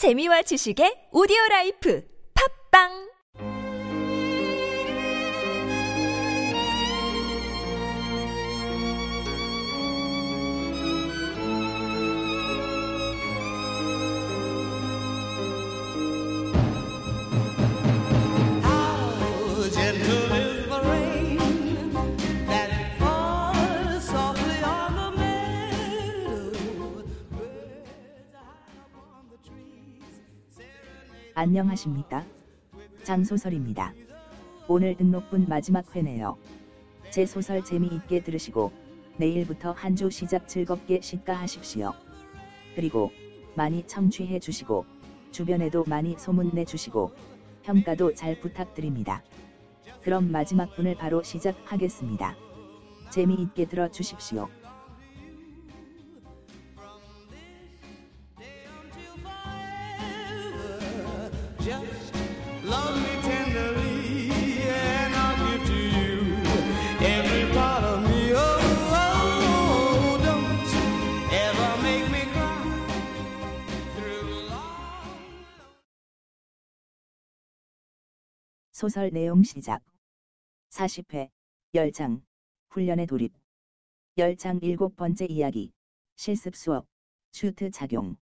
재미와 지식의 오디오 라이프. 팝빵 안녕하십니까? 장소설입니다. 오늘 등록분 마지막 회네요. 제 소설 재미있게 들으시고 내일부터 한 주 시작 즐겁게 시가하십시오. 그리고 많이 청취해 주시고 주변에도 많이 소문내 주시고 평가도 잘 부탁드립니다. 그럼 마지막 분을 바로 시작하겠습니다. 재미있게 들어 주십시오. Just love me tenderly, and I'll give to you every part of me. Oh, oh, don't ever make me cry through long. 소설 내용 시작. 40회, 열장, 훈련의 돌입. 열장 일곱 번째 이야기. 실습 수업, 슈트 작용.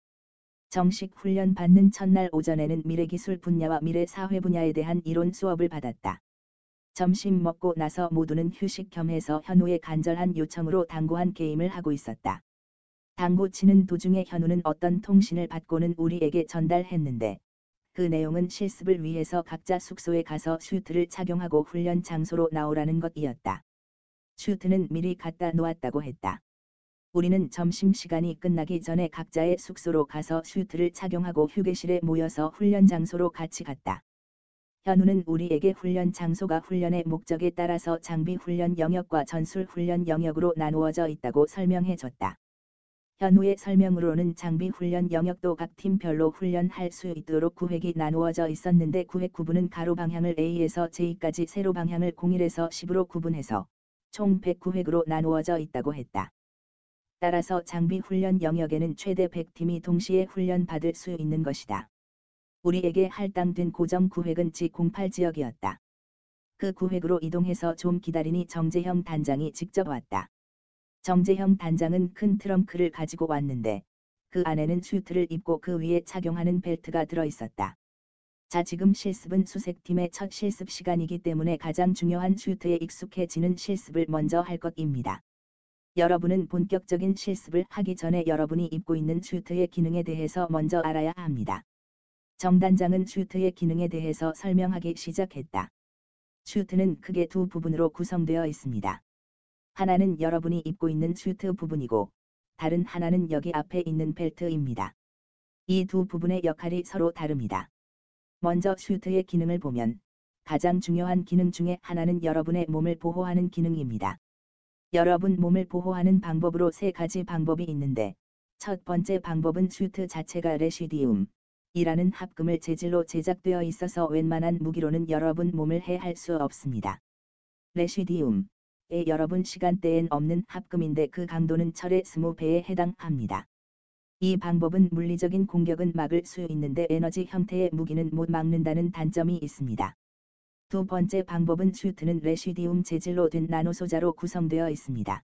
정식 훈련 받는 첫날 오전에는 미래기술 분야와 미래사회 분야에 대한 이론 수업을 받았다. 점심 먹고 나서 모두는 휴식 겸해서 현우의 간절한 요청으로 당구한 게임을 하고 있었다. 당구 치는 도중에 현우는 어떤 통신을 받고는 우리에게 전달했는데 그 내용은 실습을 위해서 각자 숙소에 가서 슈트를 착용하고 훈련 장소로 나오라는 것이었다. 슈트는 미리 갖다 놓았다고 했다. 우리는 점심시간이 끝나기 전에 각자의 숙소로 가서 슈트를 착용하고 휴게실에 모여서 훈련 장소로 같이 갔다. 현우는 우리에게 훈련 장소가 훈련의 목적에 따라서 장비 훈련 영역과 전술 훈련 영역으로 나누어져 있다고 설명해 줬다. 현우의 설명으로는 장비 훈련 영역도 각 팀별로 훈련할 수 있도록 구획이 나누어져 있었는데 구획 구분은 가로 방향을 A에서 J까지 세로 방향을 01에서 10으로 구분해서 총 109획으로 나누어져 있다고 했다. 따라서 장비 훈련 영역에는 최대 100팀이 동시에 훈련 받을 수 있는 것이다. 우리에게 할당된 고정 구획은 G08 지역이었다. 그 구획으로 이동해서 좀 기다리니 정재형 단장이 직접 왔다. 정재형 단장은 큰 트렁크를 가지고 왔는데 그 안에는 슈트를 입고 그 위에 착용하는 벨트가 들어 있었다. 자 지금 실습은 수색팀의 첫 실습 시간이기 때문에 가장 중요한 슈트에 익숙해지는 실습을 먼저 할 것입니다. 여러분은 본격적인 실습을 하기 전에 여러분이 입고 있는 슈트의 기능에 대해서 먼저 알아야 합니다. 정단장은 슈트의 기능에 대해서 설명하기 시작했다. 슈트는 크게 두 부분으로 구성되어 있습니다. 하나는 여러분이 입고 있는 슈트 부분이고, 다른 하나는 여기 앞에 있는 벨트입니다. 이 두 부분의 역할이 서로 다릅니다. 먼저 슈트의 기능을 보면, 가장 중요한 기능 중에 하나는 여러분의 몸을 보호하는 기능입니다. 여러분 몸을 보호하는 방법으로 세 가지 방법이 있는데, 첫 번째 방법은 슈트 자체가 레시디움, 이라는 합금을 재질로 제작되어 있어서 웬만한 무기로는 여러분 몸을 해할 수 없습니다. 레시디움, 에 여러분 시간대엔 없는 합금인데 그 강도는 철의 20배에 해당합니다. 이 방법은 물리적인 공격은 막을 수 있는데 에너지 형태의 무기는 못 막는다는 단점이 있습니다. 두 번째 방법은 슈트는 레시디움 재질로 된 나노소자로 구성되어 있습니다.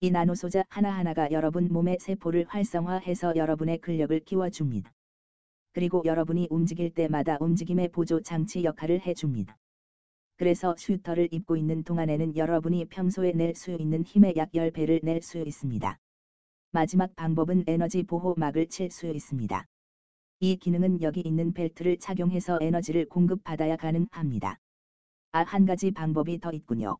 이 나노소자 하나하나가 여러분 몸의 세포를 활성화해서 여러분의 근력을 키워줍니다. 그리고 여러분이 움직일 때마다 움직임의 보조 장치 역할을 해줍니다. 그래서 슈터를 입고 있는 동안에는 여러분이 평소에 낼 수 있는 힘의 약 10배를 낼 수 있습니다. 마지막 방법은 에너지 보호막을 칠 수 있습니다. 이 기능은 여기 있는 벨트를 착용해서 에너지를 공급받아야 가능합니다. 아, 한 가지 방법이 더 있군요.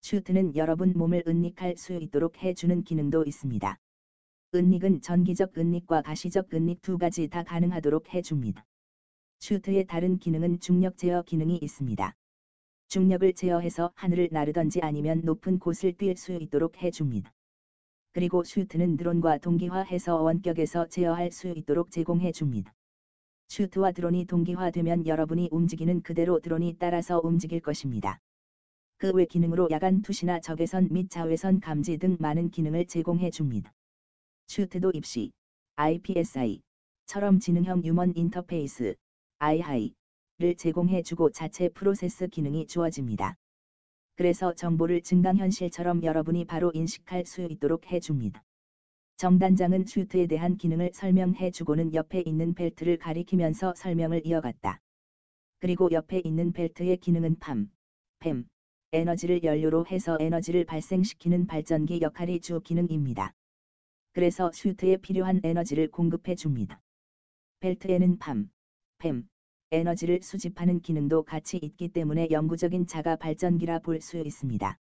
슈트는 여러분 몸을 은닉할 수 있도록 해주는 기능도 있습니다. 은닉은 전기적 은닉과 가시적 은닉 두 가지 다 가능하도록 해줍니다. 슈트의 다른 기능은 중력 제어 기능이 있습니다. 중력을 제어해서 하늘을 나르던지 아니면 높은 곳을 뛸 수 있도록 해줍니다. 그리고 슈트는 드론과 동기화해서 원격에서 제어할 수 있도록 제공해 줍니다. 슈트와 드론이 동기화되면 여러분이 움직이는 그대로 드론이 따라서 움직일 것입니다. 그 외 기능으로 야간 투시나 적외선 및 자외선 감지 등 많은 기능을 제공해 줍니다. 슈트도 입시, IPSI, 처럼 지능형 human 인터페이스 IHI를 제공해 주고 자체 프로세스 기능이 주어집니다. 그래서 정보를 증강현실처럼 여러분이 바로 인식할 수 있도록 해줍니다. 정단장은 슈트에 대한 기능을 설명해 주고는 옆에 있는 벨트를 가리키면서 설명을 이어갔다. 그리고 옆에 있는 벨트의 기능은 팜, 팸, 에너지를 연료로 해서 에너지를 발생시키는 발전기 역할이 주 기능입니다. 그래서 슈트에 필요한 에너지를 공급해 줍니다. 벨트에는 팜, 팸, 에너지를 수집하는 기능도 같이 있기 때문에 영구적인 자가 발전기라 볼 수 있습니다.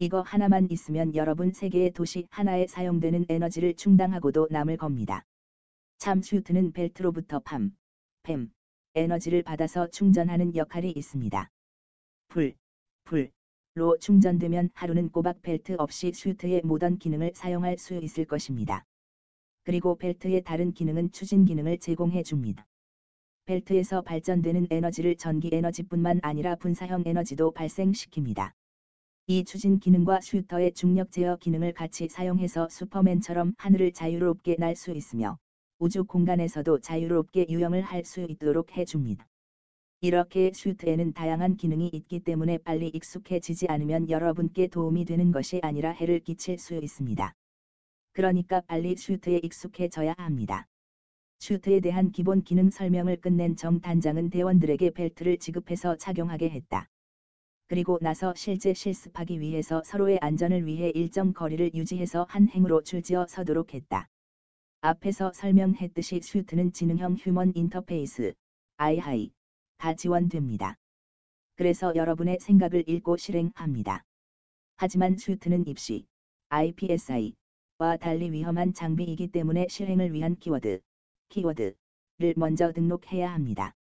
이거 하나만 있으면 여러분 세계의 도시 하나에 사용되는 에너지를 충당하고도 남을 겁니다. 참 슈트는 벨트로부터 팜, 팸, 에너지를 받아서 충전하는 역할이 있습니다. full, full 로 충전되면 하루는 꼬박 벨트 없이 슈트의 모든 기능을 사용할 수 있을 것입니다. 그리고 벨트의 다른 기능은 추진 기능을 제공해 줍니다. 벨트에서 발전되는 에너지를 전기 에너지뿐만 아니라 분사형 에너지도 발생시킵니다. 이 추진 기능과 슈터의 중력 제어 기능을 같이 사용해서 슈퍼맨처럼 하늘을 자유롭게 날 수 있으며 우주 공간에서도 자유롭게 유영을 할 수 있도록 해줍니다. 이렇게 슈트에는 다양한 기능이 있기 때문에 빨리 익숙해지지 않으면 여러분께 도움이 되는 것이 아니라 해를 끼칠 수 있습니다. 그러니까 빨리 슈트에 익숙해져야 합니다. 슈트에 대한 기본 기능 설명을 끝낸 정 단장은 대원들에게 벨트를 지급해서 착용하게 했다. 그리고 나서 실제 실습하기 위해서 서로의 안전을 위해 일정 거리를 유지해서 한 행으로 줄지어 서도록 했다. 앞에서 설명했듯이 슈트는 지능형 human 인터페이스, IHI, 가 지원됩니다. 그래서 여러분의 생각을 읽고 실행합니다. 하지만 슈트는 입시, IPSI와 달리 위험한 장비이기 때문에 실행을 위한 키워드, 키워드를 먼저 등록해야 합니다.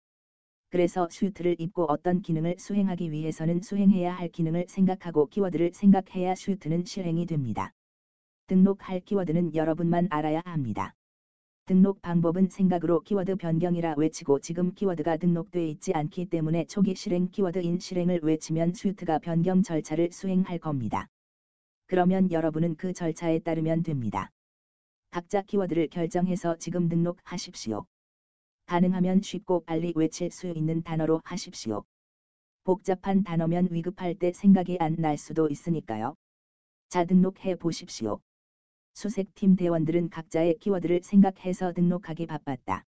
그래서 슈트를 입고 어떤 기능을 수행하기 위해서는 수행해야 할 기능을 생각하고 키워드를 생각해야 슈트는 실행이 됩니다. 등록할 키워드는 여러분만 알아야 합니다. 등록 방법은 생각으로 키워드 변경이라 외치고 지금 키워드가 등록돼 있지 않기 때문에 초기 실행 키워드인 실행을 외치면 슈트가 변경 절차를 수행할 겁니다. 그러면 여러분은 그 절차에 따르면 됩니다. 각자 키워드를 결정해서 지금 등록하십시오. 가능하면 쉽고 빨리 외칠 수 있는 단어로 하십시오. 복잡한 단어면 위급할 때 생각이 안 날 수도 있으니까요. 자 등록해 보십시오. 수색팀 대원들은 각자의 키워드를 생각해서 등록하기 바빴다.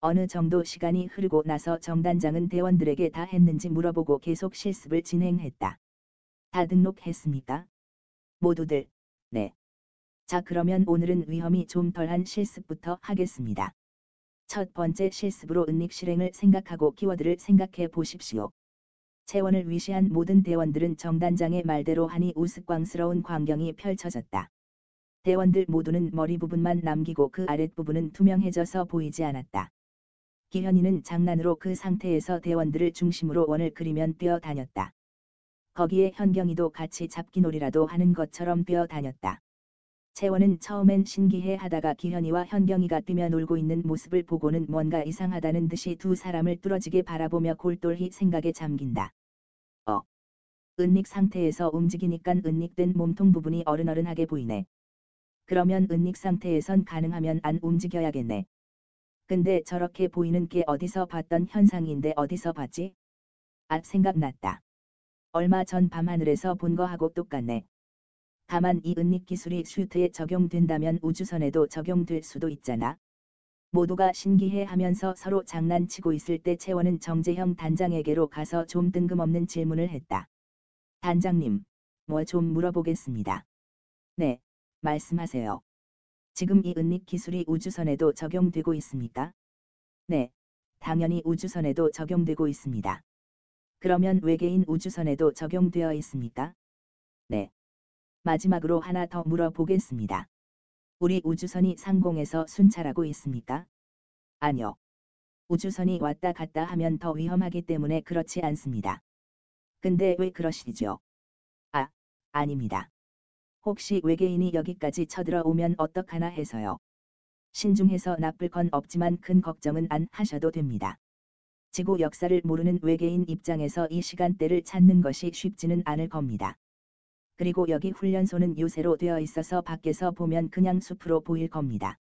어느 정도 시간이 흐르고 나서 정단장은 대원들에게 다 했는지 물어보고 계속 실습을 진행했다. 다 등록했습니까? 모두들, 네. 자 그러면 오늘은 위험이 좀 덜한 실습부터 하겠습니다. 첫 번째 실습으로 은닉 실행을 생각하고 키워드를 생각해 보십시오. 채원을 위시한 모든 대원들은 정단장의 말대로 하니 우스꽝스러운 광경이 펼쳐졌다. 대원들 모두는 머리 부분만 남기고 그 아랫부분은 투명해져서 보이지 않았다. 기현이는 장난으로 그 상태에서 대원들을 중심으로 원을 그리면 뛰어다녔다. 거기에 현경이도 같이 잡기놀이라도 하는 것처럼 뛰어다녔다. 채원은 처음엔 신기해 하다가 기현이와 현경이가 뛰며 놀고 있는 모습을 보고는 뭔가 이상하다는 듯이 두 사람을 뚫어지게 바라보며 골똘히 생각에 잠긴다. 어. 은닉 상태에서 움직이니깐 은닉된 몸통 부분이 어른어른하게 보이네. 그러면 은닉 상태에선 가능하면 안 움직여야겠네. 근데 저렇게 보이는 게 어디서 봤던 현상인데 어디서 봤지? 아 생각났다. 얼마 전 밤하늘에서 본 거하고 똑같네. 다만 이 은닉 기술이 슈트에 적용된다면 우주선에도 적용될 수도 있잖아. 모두가 신기해 하면서 서로 장난치고 있을 때 채원은 정재형 단장에게로 가서 좀 뜬금없는 질문을 했다. 단장님, 뭐 좀 물어보겠습니다. 네, 말씀하세요. 지금 이 은닉 기술이 우주선에도 적용되고 있습니까? 네, 당연히 우주선에도 적용되고 있습니다. 그러면 외계인 우주선에도 적용되어 있습니까? 네. 마지막으로 하나 더 물어보겠습니다. 우리 우주선이 상공에서 순찰하고 있습니까? 아니요. 우주선이 왔다 갔다 하면 더 위험하기 때문에 그렇지 않습니다. 근데 왜 그러시죠? 아, 아닙니다. 혹시 외계인이 여기까지 쳐들어오면 어떡하나 해서요. 신중해서 나쁠 건 없지만 큰 걱정은 안 하셔도 됩니다. 지구 역사를 모르는 외계인 입장에서 이 시간대를 찾는 것이 쉽지는 않을 겁니다. 그리고 여기 훈련소는 요새로 되어 있어서 밖에서 보면 그냥 숲으로 보일 겁니다.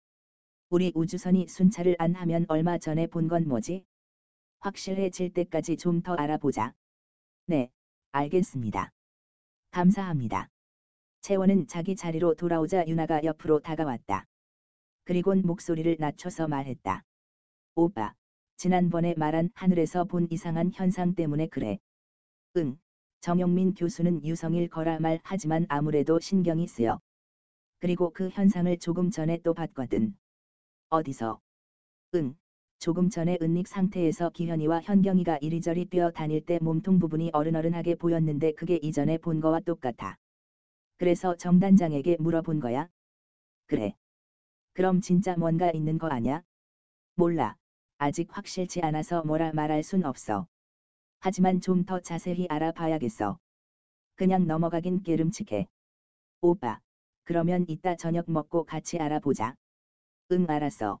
우리 우주선이 순찰을 안 하면 얼마 전에 본 건 뭐지? 확실해질 때까지 좀 더 알아보자. 네, 알겠습니다. 감사합니다. 채원은 자기 자리로 돌아오자 유나가 옆으로 다가왔다. 그리곤 목소리를 낮춰서 말했다. 오빠, 지난번에 말한 하늘에서 본 이상한 현상 때문에 그래. 응, 정영민 교수는 유성일 거라 말하지만 아무래도 신경이 쓰여. 그리고 그 현상을 조금 전에 또 봤거든. 어디서? 응, 조금 전에 은닉 상태에서 기현이와 현경이가 이리저리 뛰어 다닐 때 몸통 부분이 어른어른하게 보였는데 그게 이전에 본 거와 똑같아. 그래서 정단장에게 물어본 거야? 그래. 그럼 진짜 뭔가 있는 거 아냐? 몰라. 아직 확실치 않아서 뭐라 말할 순 없어. 하지만 좀 더 자세히 알아봐야겠어. 그냥 넘어가긴 깨름칙해. 오빠. 그러면 이따 저녁 먹고 같이 알아보자. 응 알았어.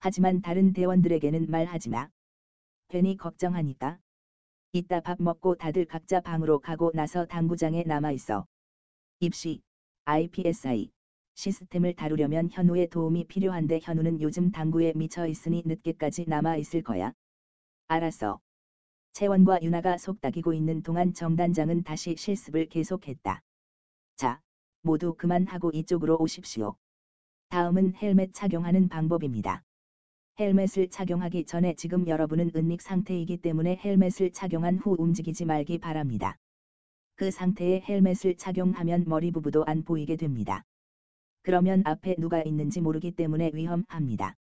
하지만 다른 대원들에게는 말하지 마. 괜히 걱정하니까. 이따 밥 먹고 다들 각자 방으로 가고 나서 당구장에 남아 있어. 입시, IPSI, 시스템을 다루려면 현우의 도움이 필요한데 현우는 요즘 당구에 미쳐 있으니 늦게까지 남아 있을 거야. 알았어. 채원과 유나가 속닥이고 있는 동안 정단장은 다시 실습을 계속했다. 자, 모두 그만하고 이쪽으로 오십시오. 다음은 헬멧 착용하는 방법입니다. 헬멧을 착용하기 전에 지금 여러분은 은닉 상태이기 때문에 헬멧을 착용한 후 움직이지 말기 바랍니다. 그 상태에 헬멧을 착용하면 머리 부부도 안 보이게 됩니다. 그러면 앞에 누가 있는지 모르기 때문에 위험합니다.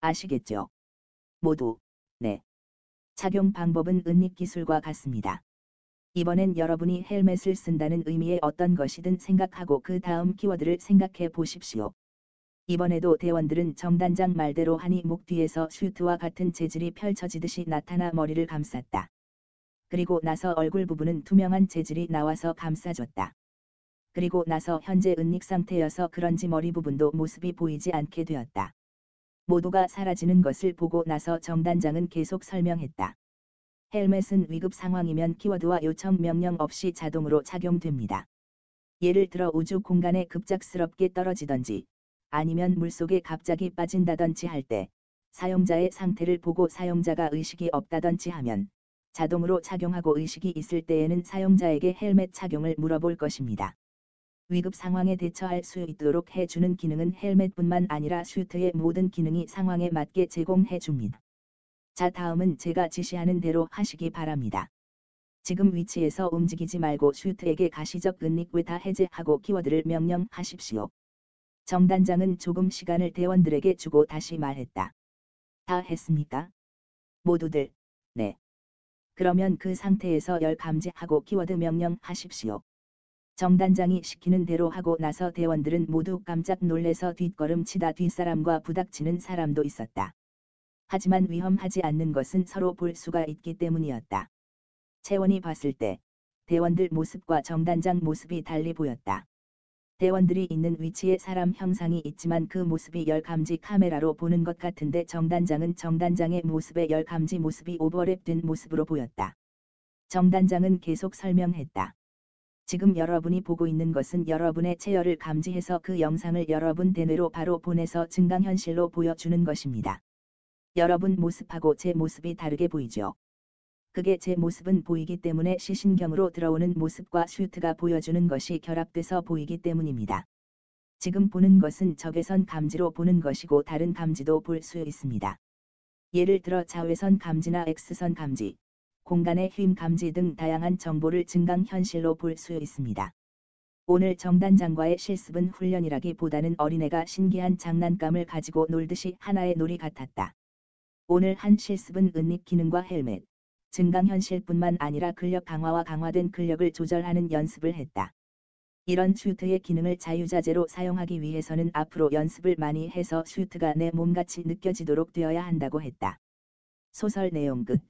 아시겠죠? 모두, 네. 착용 방법은 은닉 기술과 같습니다. 이번엔 여러분이 헬멧을 쓴다는 의미의 어떤 것이든 생각하고 그 다음 키워드를 생각해 보십시오. 이번에도 대원들은 정단장 말대로 하니 목 뒤에서 슈트와 같은 재질이 펼쳐지듯이 나타나 머리를 감쌌다. 그리고 나서 얼굴 부분은 투명한 재질이 나와서 감싸줬다. 그리고 나서 현재 은닉 상태여서 그런지 머리 부분도 모습이 보이지 않게 되었다. 모두가 사라지는 것을 보고 나서 정단장은 계속 설명했다. 헬멧은 위급 상황이면 키워드와 요청 명령 없이 자동으로 착용됩니다. 예를 들어 우주 공간에 급작스럽게 떨어지던지 아니면 물속에 갑자기 빠진다던지 할 때 사용자의 상태를 보고 사용자가 의식이 없다던지 하면 자동으로 착용하고 의식이 있을 때에는 사용자에게 헬멧 착용을 물어볼 것입니다. 위급 상황에 대처할 수 있도록 해주는 기능은 헬멧뿐만 아니라 슈트의 모든 기능이 상황에 맞게 제공해 줍니다. 자 다음은 제가 지시하는 대로 하시기 바랍니다. 지금 위치에서 움직이지 말고 슈트에게 가시적 은닉 외다 해제하고 키워드를 명령하십시오. 정단장은 조금 시간을 대원들에게 주고 다시 말했다. 다 했습니까? 모두들, 네. 그러면 그 상태에서 열 감지하고 키워드 명령하십시오. 정단장이 시키는 대로 하고 나서 대원들은 모두 깜짝 놀래서 뒷걸음치다 뒷사람과 부닥치는 사람도 있었다. 하지만 위험하지 않는 것은 서로 볼 수가 있기 때문이었다. 채원이 봤을 때 대원들 모습과 정단장 모습이 달리 보였다. 대원들이 있는 위치에 사람 형상이 있지만 그 모습이 열감지 카메라로 보는 것 같은데 정단장은 정단장의 모습에 열감지 모습이 오버랩된 모습으로 보였다. 정단장은 계속 설명했다. 지금 여러분이 보고 있는 것은 여러분의 체열을 감지해서 그 영상을 여러분 대뇌로 바로 보내서 증강현실로 보여주는 것입니다. 여러분 모습하고 제 모습이 다르게 보이죠. 그게 제 모습은 보이기 때문에 시신경으로 들어오는 모습과 슈트가 보여주는 것이 결합돼서 보이기 때문입니다. 지금 보는 것은 적외선 감지로 보는 것이고 다른 감지도 볼 수 있습니다. 예를 들어 자외선 감지나 X선 감지, 공간의 힘 감지 등 다양한 정보를 증강 현실로 볼 수 있습니다. 오늘 정단장과의 실습은 훈련이라기보다는 어린애가 신기한 장난감을 가지고 놀듯이 하나의 놀이 같았다. 오늘 한 실습은 은닉 기능과 헬멧, 증강현실뿐만 아니라 근력 강화와 강화된 근력을 조절하는 연습을 했다. 이런 슈트의 기능을 자유자재로 사용하기 위해서는 앞으로 연습을 많이 해서 슈트가 내 몸같이 느껴지도록 되어야 한다고 했다. 소설 내용 끝.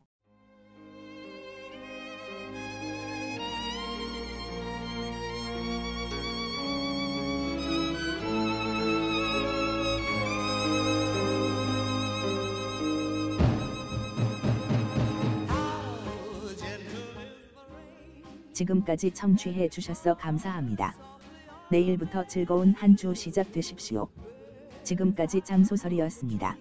지금까지 청취해 주셔서 감사합니다. 내일부터 즐거운 한 주 시작되십시오. 지금까지 장소설이었습니다.